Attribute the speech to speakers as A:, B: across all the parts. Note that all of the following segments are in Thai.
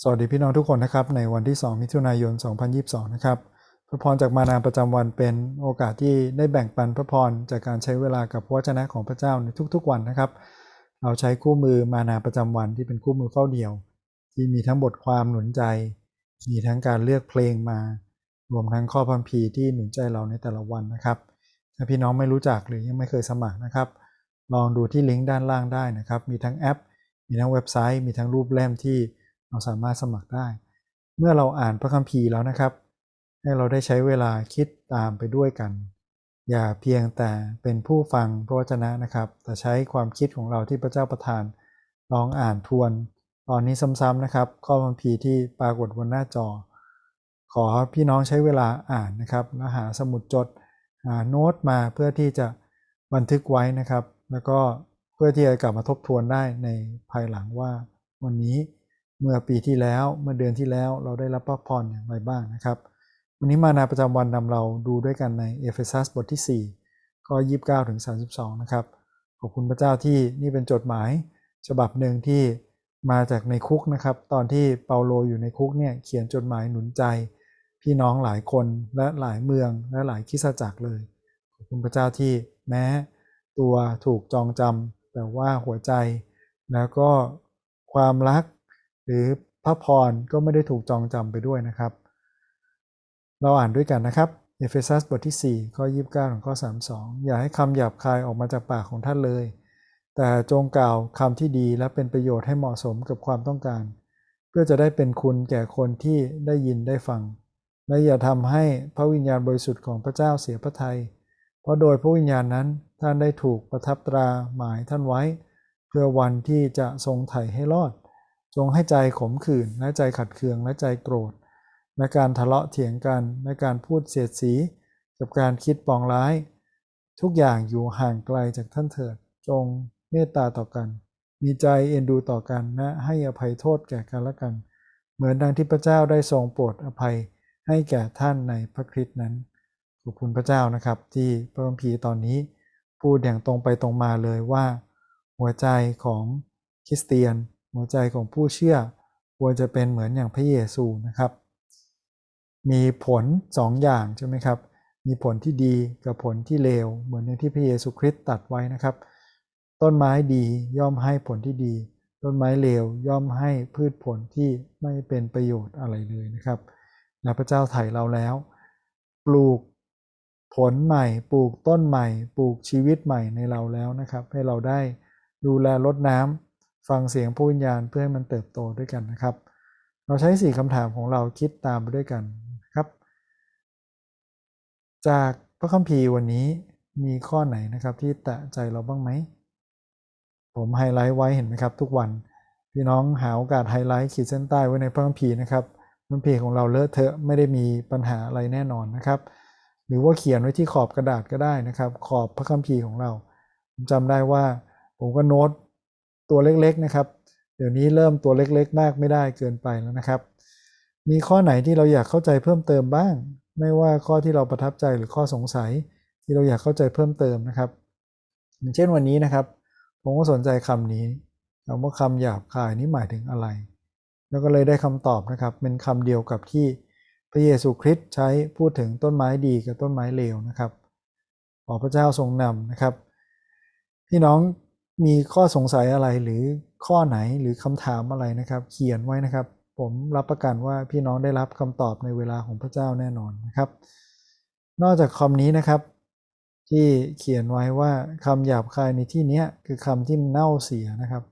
A: สวัสดีพี่น้องทุกคนนะครับ ในวันที่ 2 มิถุนายน 2022 นะครับ พระพรจากมานาประจำวันเป็นโอกาสที่ได้แบ่งปันพระพรจากการใช้เวลากับพระวจนะของพระเจ้าในทุกๆวันนะครับ เราใช้คู่มือมานาประจำวันที่เป็นคู่มือเฝ้าเดี่ยว ที่มีทั้งบทความหนุนใจ มีทั้งการเลือกเพลงมา รวมทั้งข้อพัมพีที่หนุนใจเราในแต่ละวันนะครับ ถ้าพี่น้องไม่รู้จักหรือยังไม่เคยสมัครนะครับ ลองดูที่ลิงก์ด้านล่างได้นะครับ มีทั้งแอป มีทั้งเว็บไซต์ มีทั้งรูปเล่มที่ เราสามารถสมัครได้ เมื่อเราอ่านพระคัมภีร์แล้วนะครับ ให้เราได้ใช้เวลาคิดตามไปด้วยกัน อย่าเพียงแต่เป็นผู้ฟังพระวจนะนะครับ แต่ใช้ความคิดของเราที่พระเจ้าประทาน ลองอ่านทวน ตอนนี้ซ้ำๆนะครับ ข้อคัมภีร์ที่ปรากฏบนหน้าจอ ขอพี่น้องใช้เวลาอ่านนะครับแล้วหาสมุดจดหาโน้ตมาเพื่อที่จะบันทึกไว้นะครับ แล้วก็เพื่อที่จะกลับมาทบทวนได้ในภายหลังว่าวันนี้ เมื่อปีที่แล้วเมื่อเดือนที่แล้วเราได้รับพระพรอย่างไรบ้างนะครับ วันนี้มานาประจำวันนำเราดูด้วยกันในเอเฟซัสบทที่4ข้อ29ถึง32นะครับ ขอบคุณพระเจ้าที่นี่เป็นจดหมาย ฉบับหนึ่งที่มาจากในคุกนะครับ ตอนที่เปาโลอยู่ในคุกเนี่ยเขียนจดหมายหนุนใจ พี่น้องหลายคนและหลายเมืองและหลายคิสจักรเลย ขอบคุณพระเจ้าที่แม้ตัวถูกจองจำแต่ว่าหัวใจ แล้วก็ความรัก หรือพระพรก็ไม่ได้ถูกจองจำไปด้วยนะครับ เราอ่านด้วยกันนะครับ เอเฟซัสบทที่ 4 ข้อ 29 ถึงข้อ 32 อย่าให้คำหยาบคายออกมาจากปากของท่านเลย แต่จงกล่าวคำที่ดีและเป็นประโยชน์ให้เหมาะสมกับความต้องการ เพื่อจะได้เป็นคุณแก่คนที่ได้ยินได้ฟัง และอย่าทำให้พระวิญญาณบริสุทธิ์ของพระเจ้าเสียพระทยัยเพราะโดยพระวิญญาณนั้นท่านได้ถูกประทับตราหมายท่านไว้ เพื่อวันที่จะทรงไถ่ให้รอด จงให้ใจขมขื่นและใจขัดเคืองและใจโกรธและการทะเลาะเถียงกันและการพูดเสียดสี กับการคิดปองร้าย ทุกอย่างอยู่ห่างไกลจากท่านเถิด จงเมตตาต่อกัน มีใจเอ็นดูต่อกันและให้อภัยโทษแก่กันและกัน เหมือนดังที่พระเจ้าได้ทรงโปรดอภัยให้แก่ท่านในพระคริสต์นั้นขอบคุณพระเจ้านะครับ ที่พระคัมภีร์ตอนนี้ พูดอย่างตรงไปตรงมาเลยว่า หัวใจของคริสเตียน หัวใจของผู้เชื่อควรจะเป็นเหมือนอย่างพระเยซูนะครับ มีผล2ออย่างใช่ไหมครับ มีผลที่ดีกับผลที่เลว เหมือนอย่างที่พระเยซูคริสต์ตัดไว้นะครับ ต้นไม้ดีย่อมให้ผลที่ดี ต้นไม้เลวย่อมให้พืชผลที่ไม่เป็นประโยชน์อะไรเลยนะครับและพระเจ้าไถ่เราแล้ว ปลูกผลใหม่ ปลูกต้นใหม่ ปลูกชีวิตใหม่ในเราแล้วนะครับ ให้เราได้ดูแลรดน้ำ ฟังเสียงผู้วิญญาณเพื่อให้มันเติบโตด้วยกันนะครับ เราใช้สี่คำถามของเราคิดตามไปด้วยกันครับ จากพระคัมภีร์วันนี้มีข้อไหนนะครับที่แตะใจเราบ้างไหม ผมไฮไลท์ไว้เห็นไหมครับทุกวัน พี่น้องหาโอกาสไฮไลท์ขีดเส้นใต้ไว้ในพระคัมภีร์นะครับมันเพจของเราเลอะเทอะไม่ได้มีปัญหาอะไรแน่นอนนะครับ หรือว่าเขียนไว้ที่ขอบกระดาษก็ได้นะครับ ขอบพระคัมภีร์ของเราผมจำได้ว่าผมก็โน้ต ตัวเล็กๆนะครับ เดี๋ยวนี้เริ่มตัวเล็กๆ มากไม่ได้เกินไปแล้วนะครับ มีข้อไหนที่เราอยากเข้าใจเพิ่มเติมบ้าง ไม่ว่าข้อที่เราประทับใจหรือข้อสงสัย ที่เราอยากเข้าใจเพิ่มเติมนะครับอย่างเช่นวันนี้นะครับ ผมก็สนใจคำนี้คำว่าคำหยาบคายนี้หมายถึงอะไร แล้วก็เลยได้คำตอบนะครับ เป็นคำเดียวกับที่พระเยซูคริสต์ใช้พูดถึงต้นไม้ดีกับต้นไม้เลวนะครับ ขอพระเจ้าทรงนำนะครับ พี่น้อง มีข้อสงสัยอะไรหรือข้อไหนหรือคำถามอะไรนะครับ เขียนไว้นะครับ ผมรับประกันว่าพี่น้องได้รับคำตอบในเวลาของพระเจ้าแน่นอนนะครับ นอกจากคำนี้นะครับ ที่เขียนไว้ว่าคำหยาบคายในที่นี้คือคำที่เน่าเสียนะครับ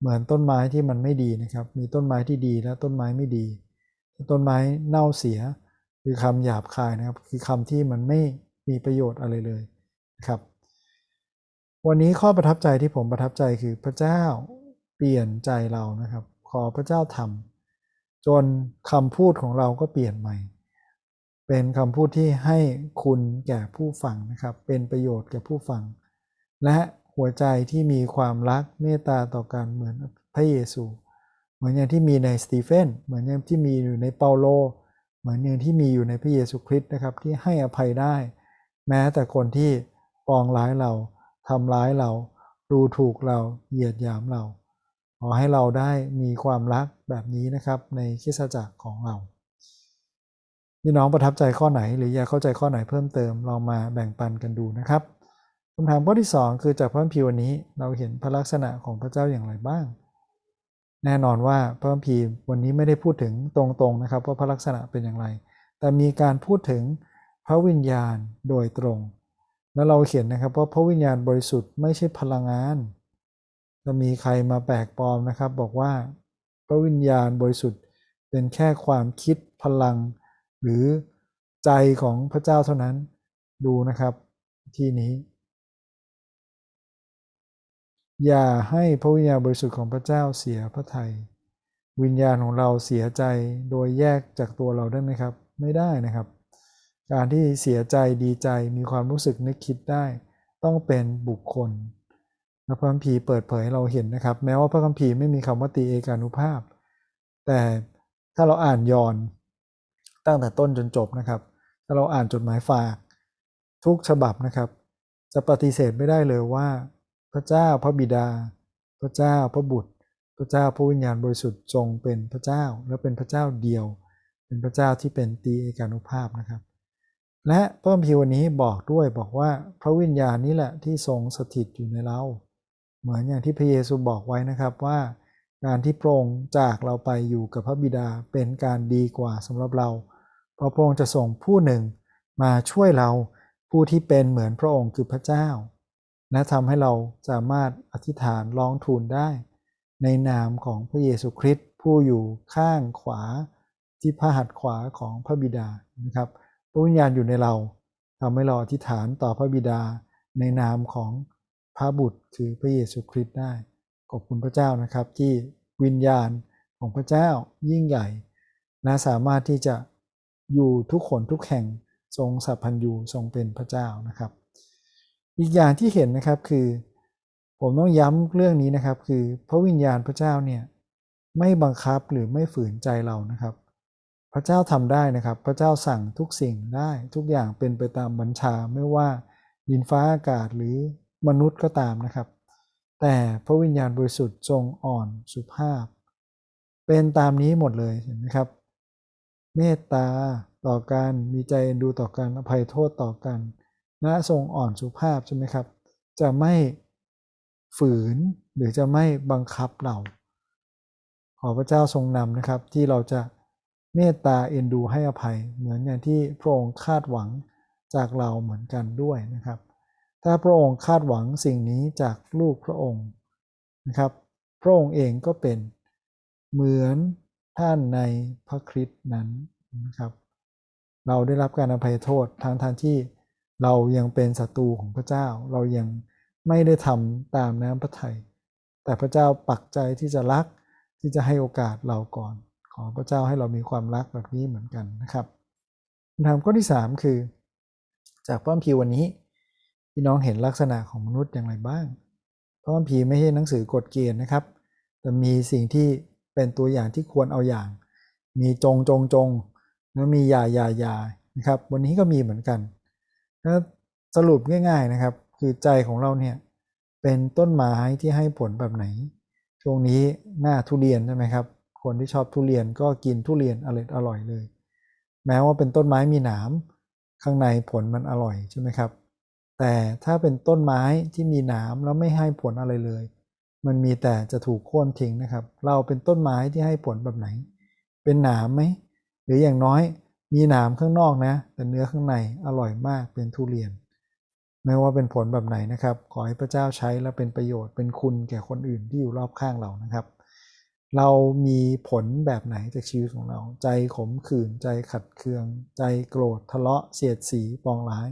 A: เหมือนต้นไม้ที่มันไม่ดีนะครับ มีต้นไม้ที่ดีและต้นไม้ไม่ดี ต้นไม้เน่าเสีย คือคำหยาบคายนะครับ คือคำที่มันไม่มีประโยชน์อะไรเลยนะครับ วันนี้ข้อประทับใจที่ผมประทับใจคือพระเจ้าเปลี่ยนใจเรานะครับ ขอพระเจ้าทำจนคำพูดของเราก็เปลี่ยนใหม่ เป็นคำพูดที่ให้คุณแก่ผู้ฟังนะครับ เป็นประโยชน์แก่ผู้ฟัง และหัวใจที่มีความรักเมตตาต่อกันเหมือนพระเยซู เหมือนอย่างที่มีในสตีเฟนเหมือนอย่างที่มีอยู่ในเปาโล เหมือนอย่างที่มีอยู่ในพระเยซูคริสต์นะครับที่ให้อภัยได้ แม้แต่คนที่ปองร้ายเรา ทำร้ายเรา ดูถูกเราเหยียดหยามเราขอให้เราได้มีความรักแบบนี้นะครับในคิสจักรของเราพี่น้องประทับใจข้อไหน หรืออยากเข้าใจข้อไหนเพิ่มเติมเรามาแบ่งปันกันดูนะครับคำถามข้อที่ 2 คือจากพระคัมภีร์วันนี้เราเห็นพระลักษณะของพระเจ้าอย่างไรบ้าง แน่นอนว่าพระคัมภีร์วันนี้ไม่ได้พูดถึงตรงๆนะครับว่าพระลักษณะเป็นอย่างไร แต่มีการพูดถึงพระวิญญาณโดยตรง แล้วเราเขียนนะครับว่าพระวิญญาณบริสุทธิ์ไม่ใช่พลังงาน จะมีใครมาแปลกปลอมนะครับ บอกว่า พระวิญญาณบริสุทธิ์เป็นแค่ความคิดพลัง หรือใจของพระเจ้าเท่านั้นดูนะครับที่นี้ อย่าให้พระวิญญาณบริสุทธิ์ของพระเจ้าเสียพระทยัยวิญญาณของเราเสียใจโดยแยกจากตัวเราได้ไหมครับ ไม่ได้นะครับ การที่เสียใจดีใจมีความรู้สึกนึกคิดได้ ต้องเป็นบุคคลพระคัมภีร์เปิดเผยให้เราเห็นนะครับ แม้ว่าพระคัมภีร์ไม่มีคำว่าตีเอกานุภาพ แต่ถ้าเราอ่านยอนตั้งแต่ต้นจนจบนะครับ ถ้าเราอ่านจดหมายฝาก ทุกฉบับนะครับ จะปฏิเสธไม่ได้เลยว่า พระเจ้าพระบิดา พระเจ้าพระบุตร พระเจ้าพระวิญญาณบริสุทธิ์ทรงเป็นพระเจ้าและเป็นพระเจ้าเดียว เป็นพระเจ้าที่เป็นตีเอกานุภาพนะครับ และพระคัมภีร์วันนี้บอกด้วยบอกว่าพระวิญญาณนี้แหละที่ทรงสถิตอยู่ในเรา เหมือนอย่างที่พระเยซูบอกไว้นะครับว่าการที่พระองค์จากเราไปอยู่กับพระบิดาเป็นการดีกว่าสำหรับเรา เพราะพระองค์จะส่งผู้หนึ่งมาช่วยเราผู้ที่เป็นเหมือนพระองค์คือพระเจ้า และทำให้เราสามารถอธิษฐานร้องทูลได้ ในนามของพระเยซูคริสต์ผู้อยู่ข้างขวาที่พระหัตถ์ขวาของพระบิดานะครับ พระวิญญาณอยู่ในเราทำให้เราอธิษฐานต่อพระบิดาในนามของพระบุตรคือพระเยซูคริสต์ได้ ขอบคุณพระเจ้านะครับที่วิญญาณของพระเจ้ายิ่งใหญ่และสามารถที่จะอยู่ทุกคนทุกแห่งทรงสัพพัญญูทรงเป็นพระเจ้านะครับ อีกอย่างที่เห็นนะครับคือ ผมต้องย้ำเรื่องนี้นะครับ คือพระวิญญาณพระเจ้าเนี่ยไม่บังคับหรือไม่ฝืนใจเรานะครับ ระเจ้าทำได้นะครับ พระเจ้าสั่งทุกสิ่งได้ทุกอย่างเป็นไปตามบัญชาไม่ว่าดินฟ้าอากาศหรือมนุษย์ก็ตามนะครับ แต่พระวิญญาณบริสุทธิ์ทรงอ่อนสุภาพ เป็นตามนี้หมดเลยเห็นไหมครับ เมตตาต่อกันมีใจดูต่อกันอภัยโทษต่อกันนะทรงอ่อนสุภาพใช่ไหมครับ จะไม่ฝืนหรือจะไม่บังคับเรา ขอพระเจ้าทรงนำนะครับที่เราจะ เมตตาเอ็นดูให้อภัย เหมือนอย่างที่พระองค์คาดหวังจากเราเหมือนกันด้วยนะครับ ถ้าพระองค์คาดหวังสิ่งนี้จากลูกพระองค์นะครับ พระองค์เองก็เป็นเหมือนท่านในพระคริสต์นั้นนะครับ เราได้รับการอภัยโทษทางทางที่เรายังเป็นศัตรูของพระเจ้า เรายังไม่ได้ทำตามน้ำพระทัยแต่พระเจ้าปักใจที่จะรักที่จะให้โอกาสเราก่อน ขอพระเจ้าให้เรามีความรักแบบนี้เหมือนกันนะครับคำถามข้อที่ 3 คือ จากพระคัมภีร์วันนี้พี่น้องเห็นลักษณะของมนุษย์อย่างไรบ้าง พระคัมภีร์ไม่ใช่หนังสือกฎเกณฑ์นะครับ แต่มีสิ่งที่เป็นตัวอย่างที่ควรเอาอย่าง มีจงจงจงแล้วมียายายานะครับ วันนี้ก็มีเหมือนกันถ้าสรุปง่าย ๆนะครับ คือใจของเราเนี่ยเป็นต้นไม้ที่ให้ผลแบบไหน ช่วงนี้หน้าทุเรียนใช่ไหมครับ คนที่ชอบทุเรียนก็กินทุเรียนอร่อยอร่อยเลย แม้ว่าเป็นต้นไม้มีหนามข้างในผลมันอร่อยใช่ไหมครับ แต่ถ้าเป็นต้นไม้ที่มีหนามแล้วไม่ให้ผลอะไรเลย มันมีแต่จะถูกโค่นทิ้งนะครับ เราเป็นต้นไม้ที่ให้ผลแบบไหน เป็นหนามไหมหรืออย่างน้อยมีหนามข้างนอกนะ แต่เนื้อข้างในอร่อยมากเป็นทุเรียน ไม่ว่าเป็นผลแบบไหนนะครับ ขอให้พระเจ้าใช้และเป็นประโยชน์เป็นคุณแก่คนอื่นที่อยู่รอบข้างเรานะครับ เรามีผลแบบไหนจากชีวิตของเรา ใจขมขื่นใจขัดเคือง ใจโกรธทะเลาะเสียดสีปองร้าย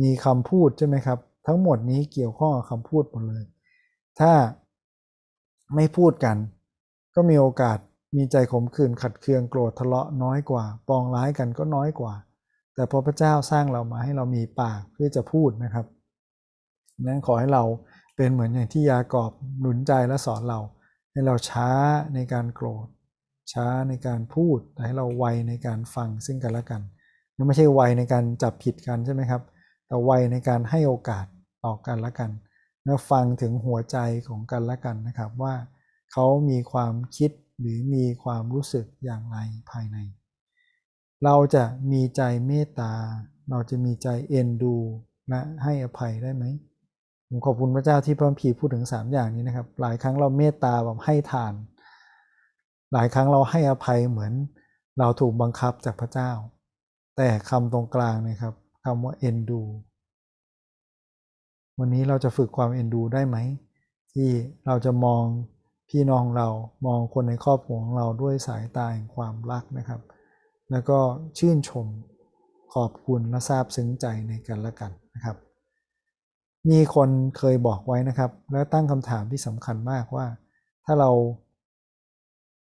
A: มีคำพูดใช่ไหมครับ ทั้งหมดนี้เกี่ยวข้องกับคำพูดหมดเลย ถ้าไม่พูดกัน ก็มีโอกาสมีใจขมขื่นขัดเคืองโกรธทะเลาะน้อยกว่า ปองร้ายกันก็น้อยกว่า แต่พอพระเจ้าสร้างเรามาให้เรามีปากเพื่อจะพูดนะครับนั้นขอให้เราเป็นเหมือนอย่างที่ยากอบหนุนใจและสอนเรา ให้เราช้าในการโกรธ ช้าในการพูดแต่ให้เราไวในการฟังซึ่งกันและกันไม่ใช่ไวในการจับผิดกันใช่ไหมครับ แต่ไวในการให้โอกาสต่อกันและกันแล้วฟังถึงหัวใจของกันและกันนะครับว่าเขามีความคิดหรือมีความรู้สึกอย่างไรภายใน เราจะมีใจเมตตา เราจะมีใจเอ็นดูและให้อภัยได้ไหม ผมขอบคุณพระเจ้าที่พระพีพูดถึง 3 อย่างนี้นะครับ หลายครั้งเราเมตตาแบบให้ทาน หลายครั้งเราให้อภัยเหมือนเราถูกบังคับจากพระเจ้า แต่คำตรงกลางนะครับคำว่าเอ็นดู วันนี้เราจะฝึกความเอ็นดูได้ไหม ที่เราจะมองพี่น้องเรามองคนในครอบครัวของเราด้วยสายตาแห่งความรักนะครับ แล้วก็ชื่นชมขอบคุณและซาบซึ้งใจในกันและกันนะครับ มีคนเคยบอกไว้นะครับ แล้วตั้งคำถามที่สำคัญมากว่า ถ้าเรา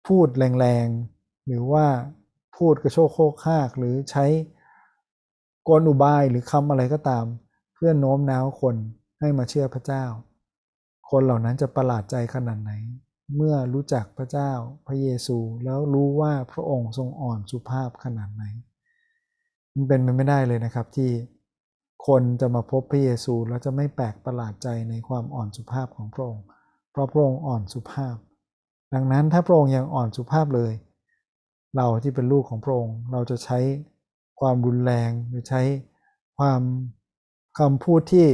A: พูดแรงๆ หรือว่าพูดกระโชกโคกคาก หรือใช้กลอุบายหรือคำอะไรก็ตาม เพื่อโน้มน้าวคนให้มาเชื่อพระเจ้า คนเหล่านั้นจะประหลาดใจขนาดไหน เมื่อรู้จักพระเจ้าพระเยซูแล้วรู้ว่าพระองค์ทรงอ่อนสุภาพขนาดไหน มันเป็นไปไม่ได้เลยนะครับที่ คนจะมาพบพระเยซูแล้วจะไม่แปลกประหลาดใจในความอ่อนสุภาพของพระองค์ เพราะพระองค์อ่อนสุภาพ ดังนั้นถ้าพระองค์ยังอ่อนสุภาพเลย เราที่เป็นลูกของพระองค์ เราจะใช้ความรุนแรงหรือใช้ความคำพูดที่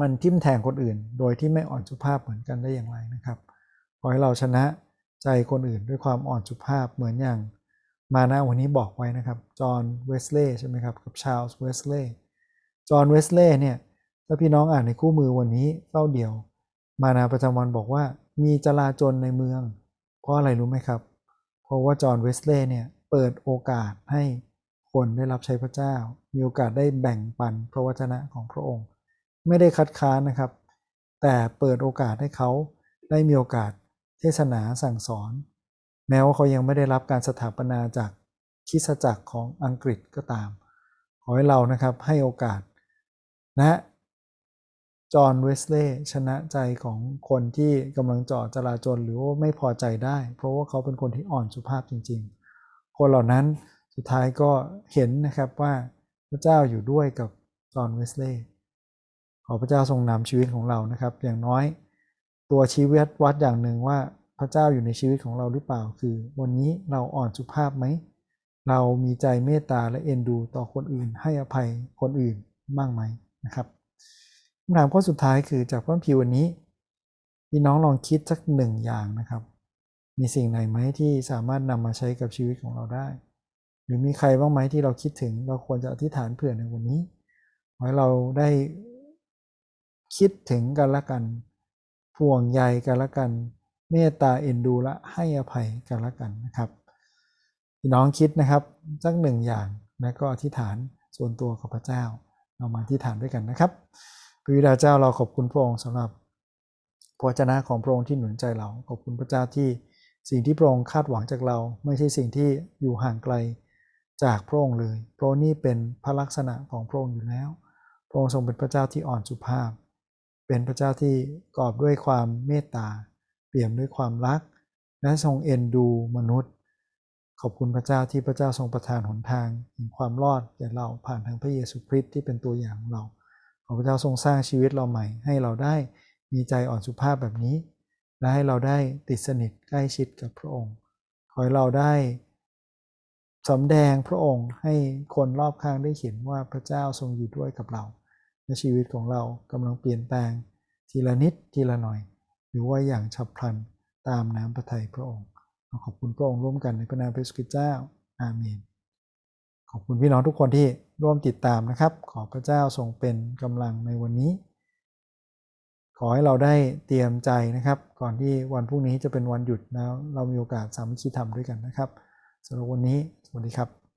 A: มันทิ่มแทงคนอื่น โดยที่ไม่อ่อนสุภาพเหมือนกันได้อย่างไรนะครับขอให้เราชนะใจคนอื่นด้วยความอ่อนสุภาพเหมือนอย่างมานะวันนี้บอกไว้นะครับ จอห์นเวสเลย์ใช่ไหมครับ กับชาลส์เวสเลย์ จอห์นเวสเลย์เนี่ยถ้าพี่น้องอ่านในคู่มือวันนี้เฝ้าเดียว มานาประจำวันบอกว่ามีจลาจลในเมือง เพราะอะไรรู้ไหมครับ เพราะว่าจอห์นเวสเลย์เนี่ยเปิดโอกาสให้คนได้รับใช้พระเจ้า มีโอกาสได้แบ่งปันพระวจนะของพระองค์ ไม่ได้คัดค้านนะครับ แต่เปิดโอกาสให้เขาได้มีโอกาสเทศนาสั่งสอน แม้ว่าเขายังไม่ได้รับการสถาปนาจากคิสจักรของอังกฤษก็ตาม ขอให้เรานะครับให้โอกาส นะจอห์นเวสเลย์ชนะใจของคนที่กำลังจอดจราจรหรือว่าไม่พอใจได้ เพราะว่าเขาเป็นคนที่อ่อนสุภาพจริง ๆ คนเหล่านั้นสุดท้ายก็เห็นนะครับว่าพระเจ้าอยู่ด้วยกับจอห์นเวสเลย์ขอพระเจ้าทรงนำชีวิตของเรานะครับ อย่างน้อย ตัวชีวิตวัดอย่างหนึ่งว่าพระเจ้าอยู่ในชีวิตของเราหรือเปล่า คือ วันนี้เราอ่อนสุภาพไหมเรามีใจเมตตาและเอ็นดูต่อคนอื่น ให้อภัยคนอื่นบ้างไหม นะครับคำถามข้อสุดท้ายคือจากพระพิวันนี้พี่น้องลองคิดสักหนึ่งอย่างนะครับ มีสิ่งไหนไหมที่สามารถนำมาใช้กับชีวิตของเราได้ หรือมีใครบ้างไหมที่เราคิดถึง เราควรจะอธิษฐานเผื่อในวันนี้ขอให้เราได้คิดถึงกันละกันห่วงใยกันละกัน เมตตาเอ็นดูและให้อภัยกันละกันนะครับ พี่น้องคิดนะครับสักหนึ่งอย่างและก็อธิษฐานส่วนตัวกับพระเจ้า เรามาอธิษฐานด้วยกันนะครับพระบิดาเจ้าเราขอบคุณพระองค์สำหรับพระเจ้าของพระองค์ที่หนุนใจเรา ขอบคุณพระเจ้าที่สิ่งที่พระองค์คาดหวังจากเรา ไม่ใช่สิ่งที่อยู่ห่างไกลจากพระองค์เลยเพราะนี่เป็นพระลักษณะของพระองค์อยู่แล้ว พระองค์ทรงเป็นพระเจ้าที่อ่อนสุภาพ เป็นพระเจ้าที่กอบด้วยความเมตตา เปี่ยมด้วยความรัก และทรงเอ็นดูมนุษย์ ขอบคุณพระเจ้าที่พระเจ้าทรงประทานหนทางแห่งความรอดแก่เราผ่านทางพระเยซูคริสต์ที่เป็นตัวอย่างเรา ขอพระเจ้าทรงสร้างชีวิตเราใหม่ ให้เราได้มีใจอ่อนสุภาพแบบนี้ และให้เราได้ติดสนิทใกล้ชิดกับพระองค์ ขอให้เราได้สำแดงพระองค์ให้คนรอบข้างได้เห็นว่าพระเจ้าทรงอยู่ด้วยกับเรา และชีวิตของเรากำลังเปลี่ยนแปลง ทีละนิดทีละหน่อย หรือว่าอย่างฉับพลันตามน้ำพระทัยพระองค์ ขอบคุณพระองค์ร่วมกันในพระนามพระสุคริเจ้า อาเมน ขอบคุณพี่น้องทุกคนที่ร่วมติดตามนะครับ ขอพระเจ้าทรงเป็นกำลังในวันนี้ ขอให้เราได้เตรียมใจนะครับ ก่อนที่วันพรุ่งนี้จะเป็นวันหยุดแล้ว เรามีโอกาสสามัคคีธรรมด้วยกันนะครับสำหรับวันนี้ สวัสดีครับ